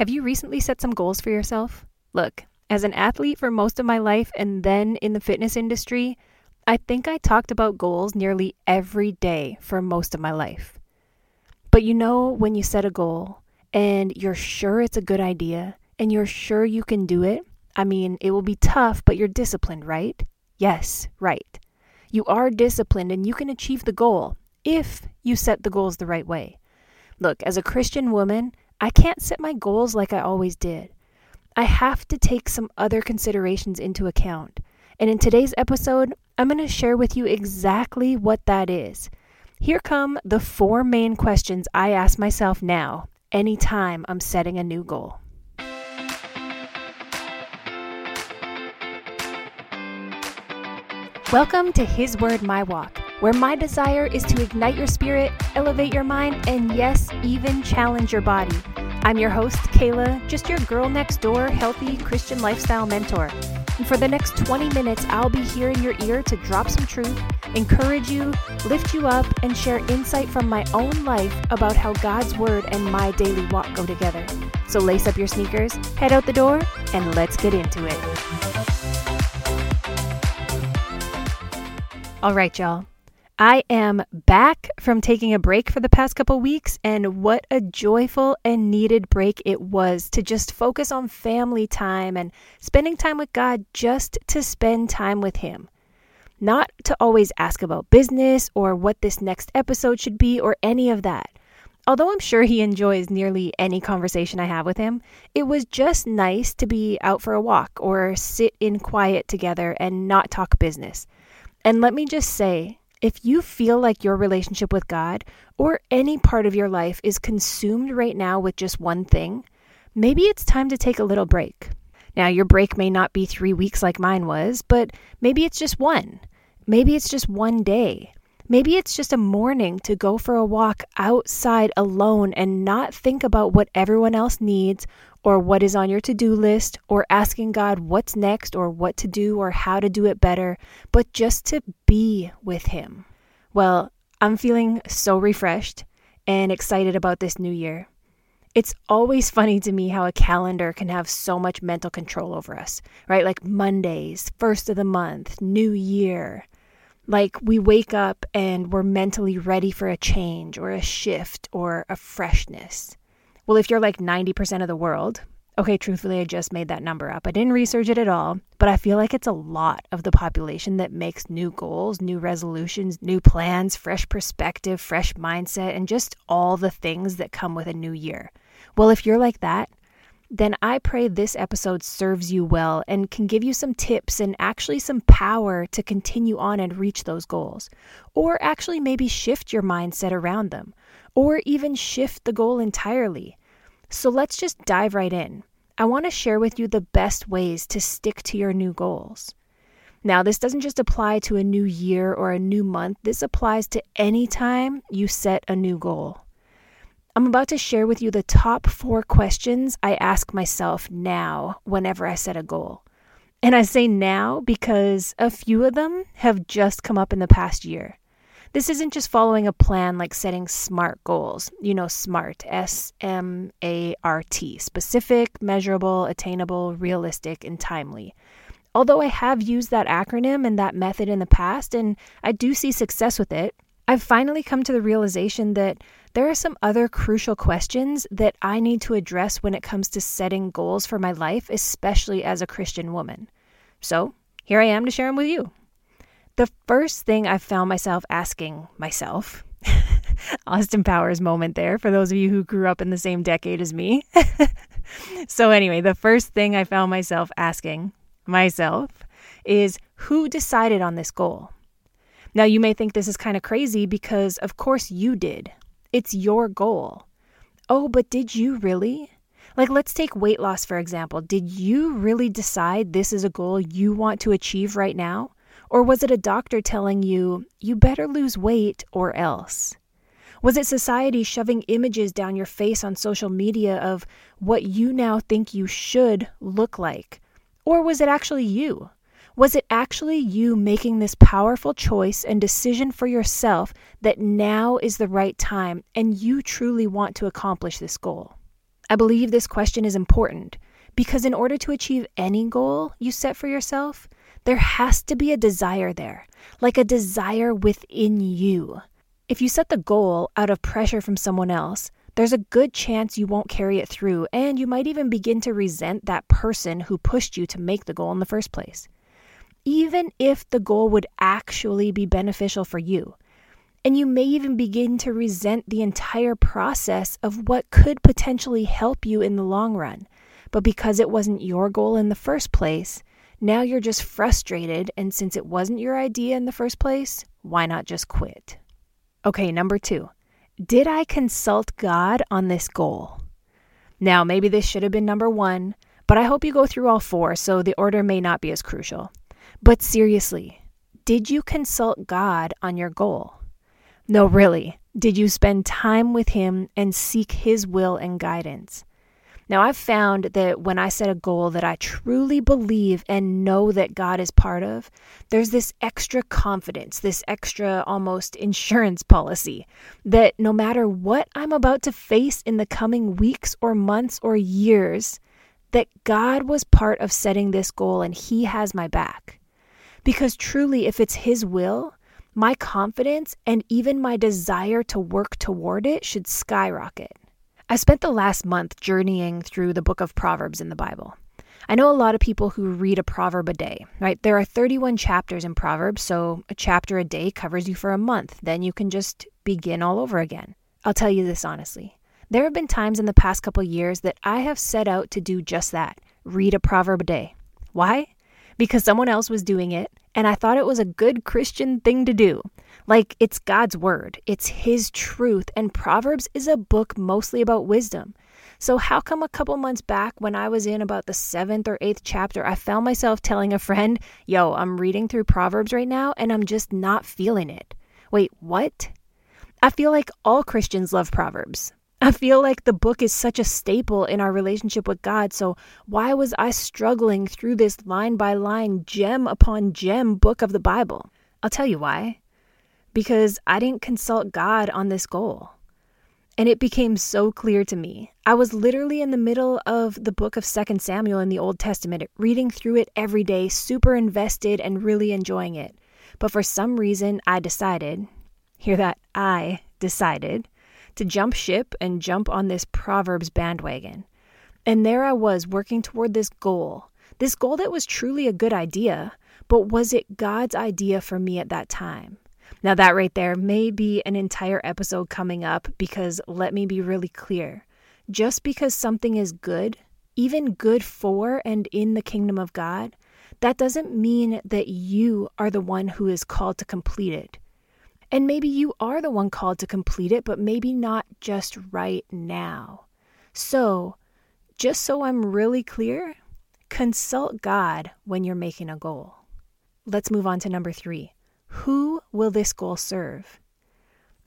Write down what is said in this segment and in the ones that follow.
Have you recently set some goals for yourself? Look, as an athlete for most of my life and then in the fitness industry, I think I talked about goals nearly every day for most of my life. But you know, when you set a goal and you're sure it's a good idea and you're sure you can do it, I mean, it will be tough, but you're disciplined, right? Yes, right. You are disciplined and you can achieve the goal if you set the goals the right way. Look, as a Christian woman, I can't set my goals like I always did. I have to take some other considerations into account. And in today's episode, I'm going to share with you exactly what that is. Here come the four main questions I ask myself now anytime I'm setting a new goal. Welcome to His Word, My Walk, where my desire is to ignite your spirit, elevate your mind, and yes, even challenge your body. I'm your host, Kayla, just your girl next door, healthy Christian lifestyle mentor. And for the next 20 minutes, I'll be here in your ear to drop some truth, encourage you, lift you up, and share insight from my own life about how God's Word and my daily walk go together. So lace up your sneakers, head out the door, and let's get into it. All right, y'all. I am back from taking a break for the past couple weeks, and what a joyful and needed break it was to just focus on family time and spending time with God just to spend time with Him. Not to always ask about business or what this next episode should be or any of that. Although I'm sure he enjoys nearly any conversation I have with him, it was just nice to be out for a walk or sit in quiet together and not talk business. And let me just say, if you feel like your relationship with God or any part of your life is consumed right now with just one thing, maybe it's time to take a little break. Now, your break may not be three weeks like mine was, but maybe it's just one. Maybe it's just one day. Maybe it's just a morning to go for a walk outside alone and not think about what everyone else needs or what is on your to do list or asking God what's next or what to do or how to do it better, but just to be with Him. Well, I'm feeling so refreshed and excited about this new year. It's always funny to me how a calendar can have so much mental control over us, right? Like Mondays, first of the month, new year. Like we wake up and we're mentally ready for a change or a shift or a freshness. Well, if you're like 90% of the world, okay, truthfully, I just made that number up. I didn't research it at all, but I feel like it's a lot of the population that makes new goals, new resolutions, new plans, fresh perspective, fresh mindset, and just all the things that come with a new year. Well, if you're like that, then I pray this episode serves you well and can give you some tips and actually some power to continue on and reach those goals. Or actually, maybe shift your mindset around them, or even shift the goal entirely. So let's just dive right in. I want to share with you the best ways to stick to your new goals. Now, this doesn't just apply to a new year or a new month, this applies to any time you set a new goal. I'm about to share with you the top four questions I ask myself now whenever I set a goal. And I say now because a few of them have just come up in the past year. This isn't just following a plan like setting SMART goals. You know, SMART, S M A R T, specific, measurable, attainable, realistic, and timely. Although I have used that acronym and that method in the past, and I do see success with it, I've finally come to the realization that there are some other crucial questions that I need to address when it comes to setting goals for my life, especially as a Christian woman. So, here I am to share them with you. The first thing I found myself asking myself, Austin Powers moment there for those of you who grew up in the same decade as me. so, anyway, the first thing I found myself asking myself is who decided on this goal? Now, you may think this is kind of crazy because, of course, you did. It's your goal. Oh, but did you really? Like, let's take weight loss, for example. Did you really decide this is a goal you want to achieve right now? Or was it a doctor telling you, you better lose weight or else? Was it society shoving images down your face on social media of what you now think you should look like? Or was it actually you? Was it actually you making this powerful choice and decision for yourself that now is the right time and you truly want to accomplish this goal? I believe this question is important because in order to achieve any goal you set for yourself, there has to be a desire there, like a desire within you. If you set the goal out of pressure from someone else, there's a good chance you won't carry it through, and you might even begin to resent that person who pushed you to make the goal in the first place. Even if the goal would actually be beneficial for you, and you may even begin to resent the entire process of what could potentially help you in the long run. But because it wasn't your goal in the first place, now you're just frustrated, and since it wasn't your idea in the first place, why not just quit? Okay, number two. Did I consult God on this goal? Now, maybe this should have been number one, but I hope you go through all four, so the order may not be as crucial. But seriously, did you consult God on your goal? No, really. Did you spend time with Him and seek His will and guidance? Now, I've found that when I set a goal that I truly believe and know that God is part of, there's this extra confidence, this extra almost insurance policy that no matter what I'm about to face in the coming weeks or months or years, that God was part of setting this goal and He has my back. Because truly, if it's His will, my confidence and even my desire to work toward it should skyrocket. I spent the last month journeying through the book of Proverbs in the Bible. I know a lot of people who read a proverb a day, right? There are 31 chapters in Proverbs, so a chapter a day covers you for a month. Then you can just begin all over again. I'll tell you this honestly. There have been times in the past couple years that I have set out to do just that read a proverb a day. Why? Because someone else was doing it, and I thought it was a good Christian thing to do. Like, it's God's word, it's His truth, and Proverbs is a book mostly about wisdom. So, how come a couple months back, when I was in about the seventh or eighth chapter, I found myself telling a friend, Yo, I'm reading through Proverbs right now and I'm just not feeling it? Wait, what? I feel like all Christians love Proverbs. I feel like the book is such a staple in our relationship with God. So, why was I struggling through this line by line, gem upon gem book of the Bible? I'll tell you why because I didn't consult God on this goal. And it became so clear to me. I was literally in the middle of the book of 2 Samuel in the Old Testament, reading through it every day, super invested and really enjoying it. But for some reason, I decided, hear that, I decided to jump ship and jump on this Proverbs bandwagon. And there I was working toward this goal, this goal that was truly a good idea, but was it God's idea for me at that time? Now, that right there may be an entire episode coming up because let me be really clear. Just because something is good, even good for and in the kingdom of God, that doesn't mean that you are the one who is called to complete it. And maybe you are the one called to complete it, but maybe not just right now. So, just so I'm really clear, consult God when you're making a goal. Let's move on to number three who will this goal serve?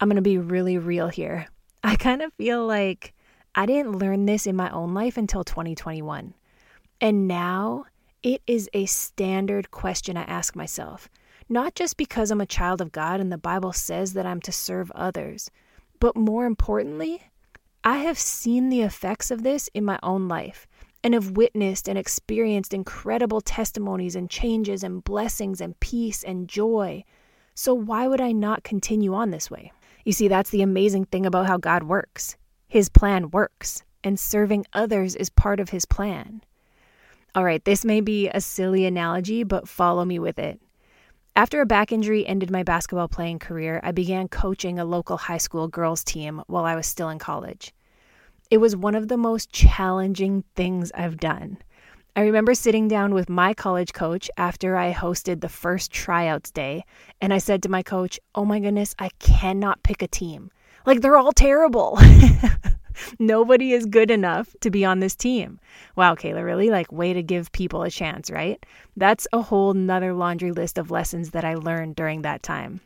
I'm going to be really real here. I kind of feel like I didn't learn this in my own life until 2021. And now it is a standard question I ask myself, not just because I'm a child of God and the Bible says that I'm to serve others, but more importantly, I have seen the effects of this in my own life and have witnessed and experienced incredible testimonies and changes and blessings and peace and joy. So, why would I not continue on this way? You see, that's the amazing thing about how God works. His plan works, and serving others is part of His plan. All right, this may be a silly analogy, but follow me with it. After a back injury ended my basketball playing career, I began coaching a local high school girls team while I was still in college. It was one of the most challenging things I've done. I remember sitting down with my college coach after I hosted the first tryouts day, and I said to my coach, Oh my goodness, I cannot pick a team. Like, they're all terrible. Nobody is good enough to be on this team. Wow, Kayla, really? Like, way to give people a chance, right? That's a whole nother laundry list of lessons that I learned during that time.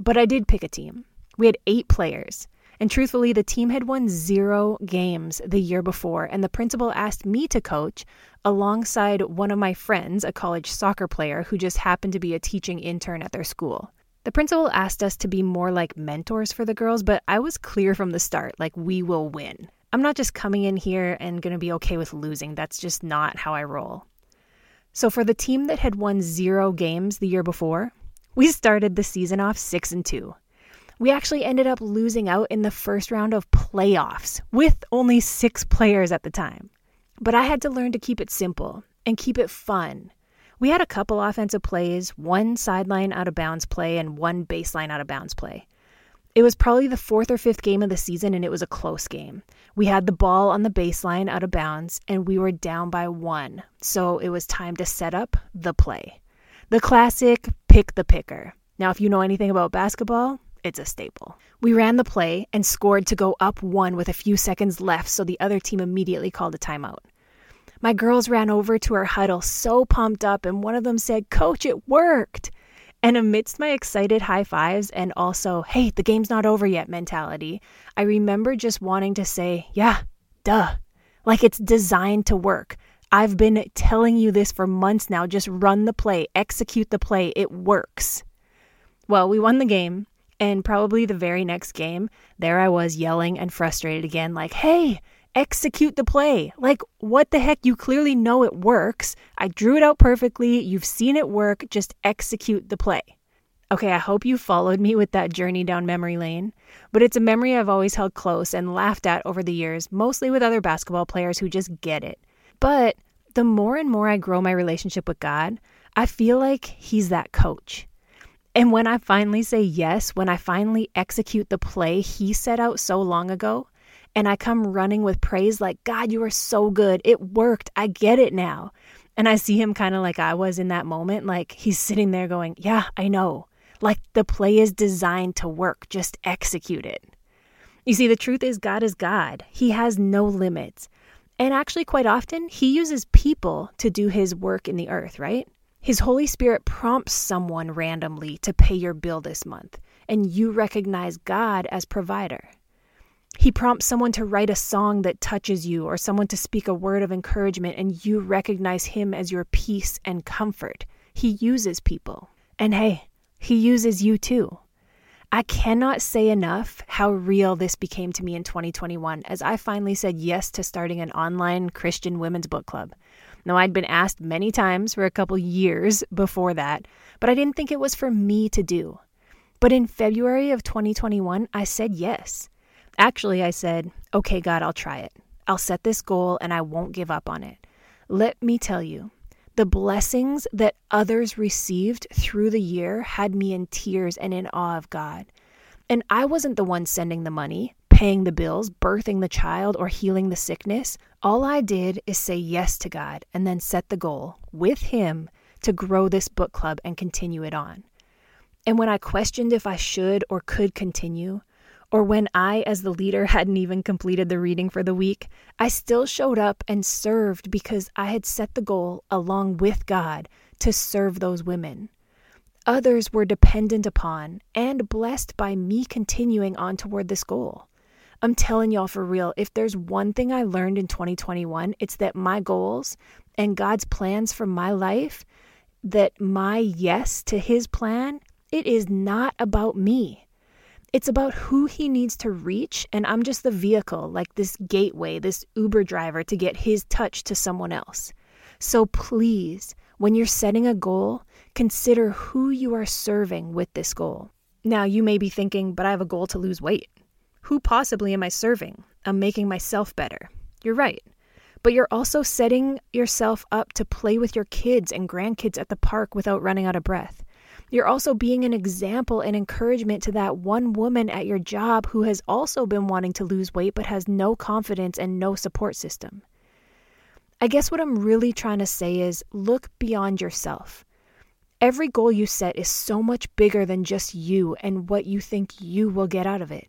But I did pick a team. We had eight players. And truthfully, the team had won zero games the year before, and the principal asked me to coach alongside one of my friends, a college soccer player who just happened to be a teaching intern at their school. The principal asked us to be more like mentors for the girls, but I was clear from the start like, we will win. I'm not just coming in here and going to be okay with losing. That's just not how I roll. So for the team that had won 0 games the year before, we started the season off 6 and 2. We actually ended up losing out in the first round of playoffs with only 6 players at the time. But I had to learn to keep it simple and keep it fun. We had a couple offensive plays, one sideline out of bounds play, and one baseline out of bounds play. It was probably the fourth or fifth game of the season, and it was a close game. We had the ball on the baseline out of bounds, and we were down by one. So it was time to set up the play. The classic pick the picker. Now, if you know anything about basketball, it's a staple. We ran the play and scored to go up one with a few seconds left, so the other team immediately called a timeout. My girls ran over to our huddle so pumped up, and one of them said, Coach, it worked. And amidst my excited high fives and also, hey, the game's not over yet mentality, I remember just wanting to say, yeah, duh. Like it's designed to work. I've been telling you this for months now. Just run the play, execute the play. It works. Well, we won the game. And probably the very next game, there I was yelling and frustrated again, like, hey, execute the play. Like, what the heck? You clearly know it works. I drew it out perfectly. You've seen it work. Just execute the play. Okay, I hope you followed me with that journey down memory lane, but it's a memory I've always held close and laughed at over the years, mostly with other basketball players who just get it. But the more and more I grow my relationship with God, I feel like He's that coach. And when I finally say yes, when I finally execute the play He set out so long ago, and I come running with praise like, God, you are so good. It worked. I get it now. And I see him kind of like I was in that moment. Like he's sitting there going, Yeah, I know. Like the play is designed to work. Just execute it. You see, the truth is, God is God, He has no limits. And actually, quite often, He uses people to do His work in the earth, right? His Holy Spirit prompts someone randomly to pay your bill this month, and you recognize God as provider. He prompts someone to write a song that touches you or someone to speak a word of encouragement, and you recognize him as your peace and comfort. He uses people. And hey, he uses you too. I cannot say enough how real this became to me in 2021 as I finally said yes to starting an online Christian women's book club. Now, I'd been asked many times for a couple years before that, but I didn't think it was for me to do. But in February of 2021, I said yes. Actually, I said, okay, God, I'll try it. I'll set this goal and I won't give up on it. Let me tell you, the blessings that others received through the year had me in tears and in awe of God. And I wasn't the one sending the money, paying the bills, birthing the child, or healing the sickness. All I did is say yes to God and then set the goal with Him to grow this book club and continue it on. And when I questioned if I should or could continue, or when I, as the leader, hadn't even completed the reading for the week, I still showed up and served because I had set the goal, along with God, to serve those women. Others were dependent upon and blessed by me continuing on toward this goal. I'm telling y'all for real, if there's one thing I learned in 2021, it's that my goals and God's plans for my life, that my yes to his plan, it is not about me. It's about who he needs to reach, and I'm just the vehicle, like this gateway, this Uber driver to get his touch to someone else. So please, when you're setting a goal, consider who you are serving with this goal. Now, you may be thinking, but I have a goal to lose weight. Who possibly am I serving? I'm making myself better. You're right. But you're also setting yourself up to play with your kids and grandkids at the park without running out of breath. You're also being an example and encouragement to that one woman at your job who has also been wanting to lose weight but has no confidence and no support system. I guess what I'm really trying to say is look beyond yourself. Every goal you set is so much bigger than just you and what you think you will get out of it.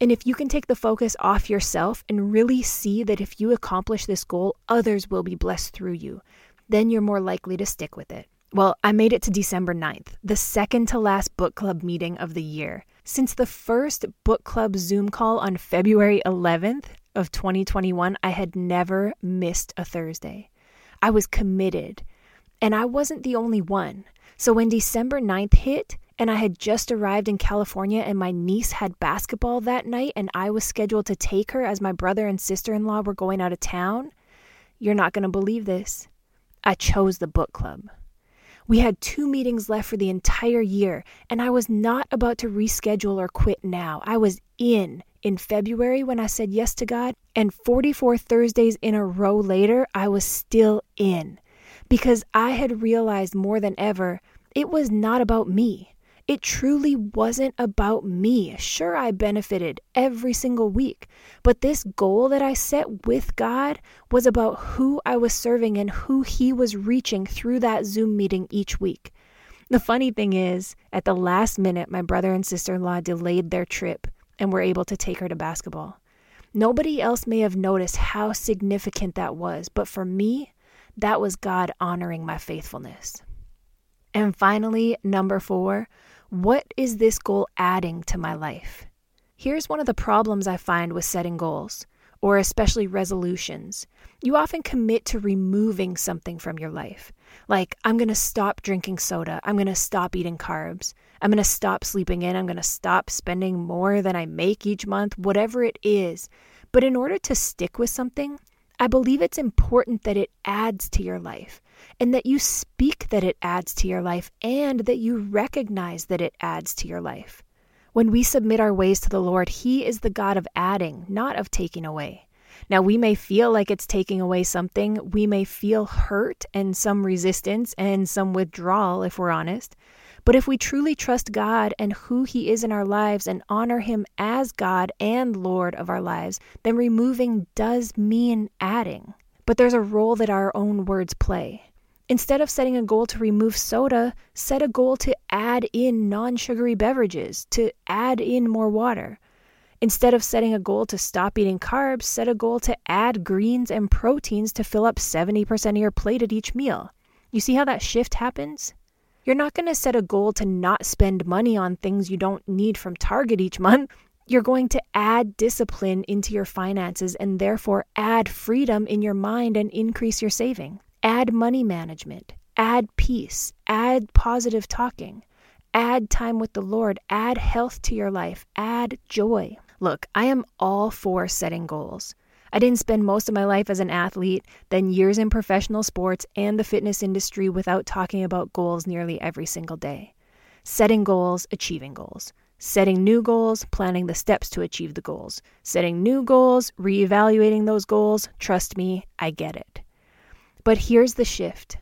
And if you can take the focus off yourself and really see that if you accomplish this goal, others will be blessed through you, then you're more likely to stick with it. Well, I made it to December 9th, the second to last book club meeting of the year. Since the first book club Zoom call on February 11th of 2021, I had never missed a Thursday. I was committed, and I wasn't the only one. So when December 9th hit and I had just arrived in California and my niece had basketball that night and I was scheduled to take her as my brother and sister in law were going out of town, you're not going to believe this. I chose the book club. We had two meetings left for the entire year, and I was not about to reschedule or quit now. I was in in February when I said yes to God, and 44 Thursdays in a row later, I was still in because I had realized more than ever it was not about me. It truly wasn't about me. Sure, I benefited every single week, but this goal that I set with God was about who I was serving and who He was reaching through that Zoom meeting each week. The funny thing is, at the last minute, my brother and sister in law delayed their trip and were able to take her to basketball. Nobody else may have noticed how significant that was, but for me, that was God honoring my faithfulness. And finally, number four, what is this goal adding to my life? Here's one of the problems I find with setting goals, or especially resolutions. You often commit to removing something from your life. Like, I'm going to stop drinking soda. I'm going to stop eating carbs. I'm going to stop sleeping in. I'm going to stop spending more than I make each month, whatever it is. But in order to stick with something, I believe it's important that it adds to your life and that you speak that it adds to your life and that you recognize that it adds to your life. When we submit our ways to the Lord, He is the God of adding, not of taking away. Now, we may feel like it's taking away something. We may feel hurt and some resistance and some withdrawal, if we're honest. But if we truly trust God and who He is in our lives and honor Him as God and Lord of our lives, then removing does mean adding. But there's a role that our own words play. Instead of setting a goal to remove soda, set a goal to add in non sugary beverages, to add in more water. Instead of setting a goal to stop eating carbs, set a goal to add greens and proteins to fill up 70% of your plate at each meal. You see how that shift happens? You're not going to set a goal to not spend money on things you don't need from Target each month. You're going to add discipline into your finances and therefore add freedom in your mind and increase your saving. Add money management, add peace, add positive talking, add time with the Lord, add health to your life, add joy. Look, I am all for setting goals. I didn't spend most of my life as an athlete, then years in professional sports and the fitness industry without talking about goals nearly every single day. Setting goals, achieving goals. Setting new goals, planning the steps to achieve the goals. Setting new goals, reevaluating those goals. Trust me, I get it. But here's the shift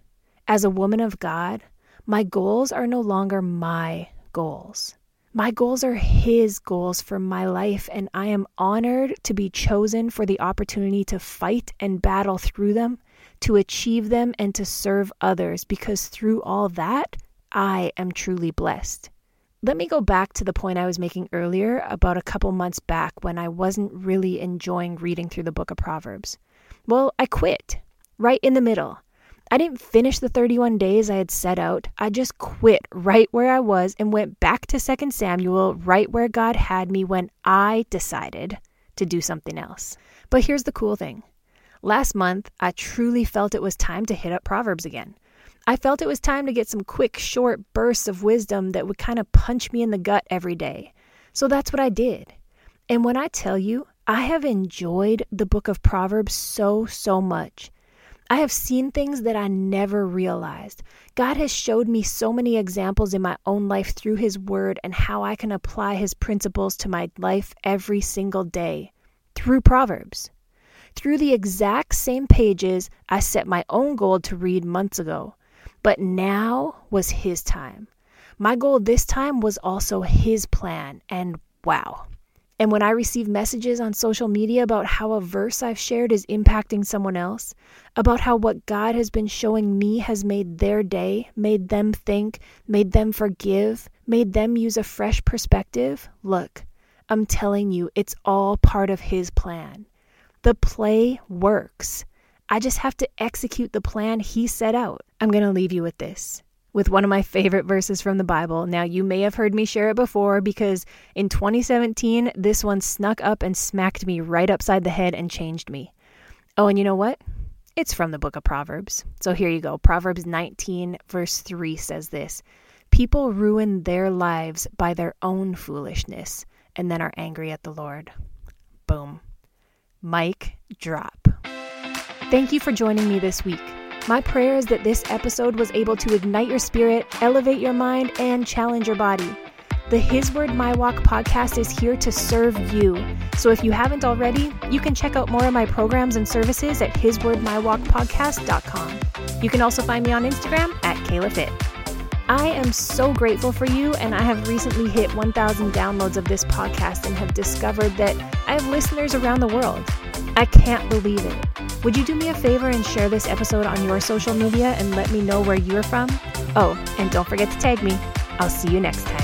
as a woman of God, my goals are no longer my goals. My goals are His goals for my life, and I am honored to be chosen for the opportunity to fight and battle through them, to achieve them, and to serve others, because through all that, I am truly blessed. Let me go back to the point I was making earlier about a couple months back when I wasn't really enjoying reading through the book of Proverbs. Well, I quit right in the middle. I didn't finish the 31 days I had set out. I just quit right where I was and went back to 2 Samuel right where God had me when I decided to do something else. But here's the cool thing. Last month, I truly felt it was time to hit up Proverbs again. I felt it was time to get some quick, short bursts of wisdom that would kind of punch me in the gut every day. So that's what I did. And when I tell you, I have enjoyed the book of Proverbs so, so much. I have seen things that I never realized. God has showed me so many examples in my own life through His Word and how I can apply His principles to my life every single day through Proverbs. Through the exact same pages I set my own goal to read months ago. But now was His time. My goal this time was also His plan, and wow. And when I receive messages on social media about how a verse I've shared is impacting someone else, about how what God has been showing me has made their day, made them think, made them forgive, made them use a fresh perspective, look, I'm telling you, it's all part of His plan. The play works. I just have to execute the plan He set out. I'm going to leave you with this with one of my favorite verses from the Bible. Now, you may have heard me share it before because in 2017, this one snuck up and smacked me right upside the head and changed me. Oh, and you know what? It's from the book of Proverbs. So here you go. Proverbs 19, verse 3 says this People ruin their lives by their own foolishness and then are angry at the Lord. Boom. Mic drop. Thank you for joining me this week. My prayer is that this episode was able to ignite your spirit, elevate your mind, and challenge your body. The His Word My Walk podcast is here to serve you. So if you haven't already, you can check out more of my programs and services at hiswordmywalkpodcast.com. You can also find me on Instagram at Kayla Fit. I am so grateful for you, and I have recently hit 1,000 downloads of this podcast and have discovered that I have listeners around the world. I can't believe it. Would you do me a favor and share this episode on your social media and let me know where you're from? Oh, and don't forget to tag me. I'll see you next time.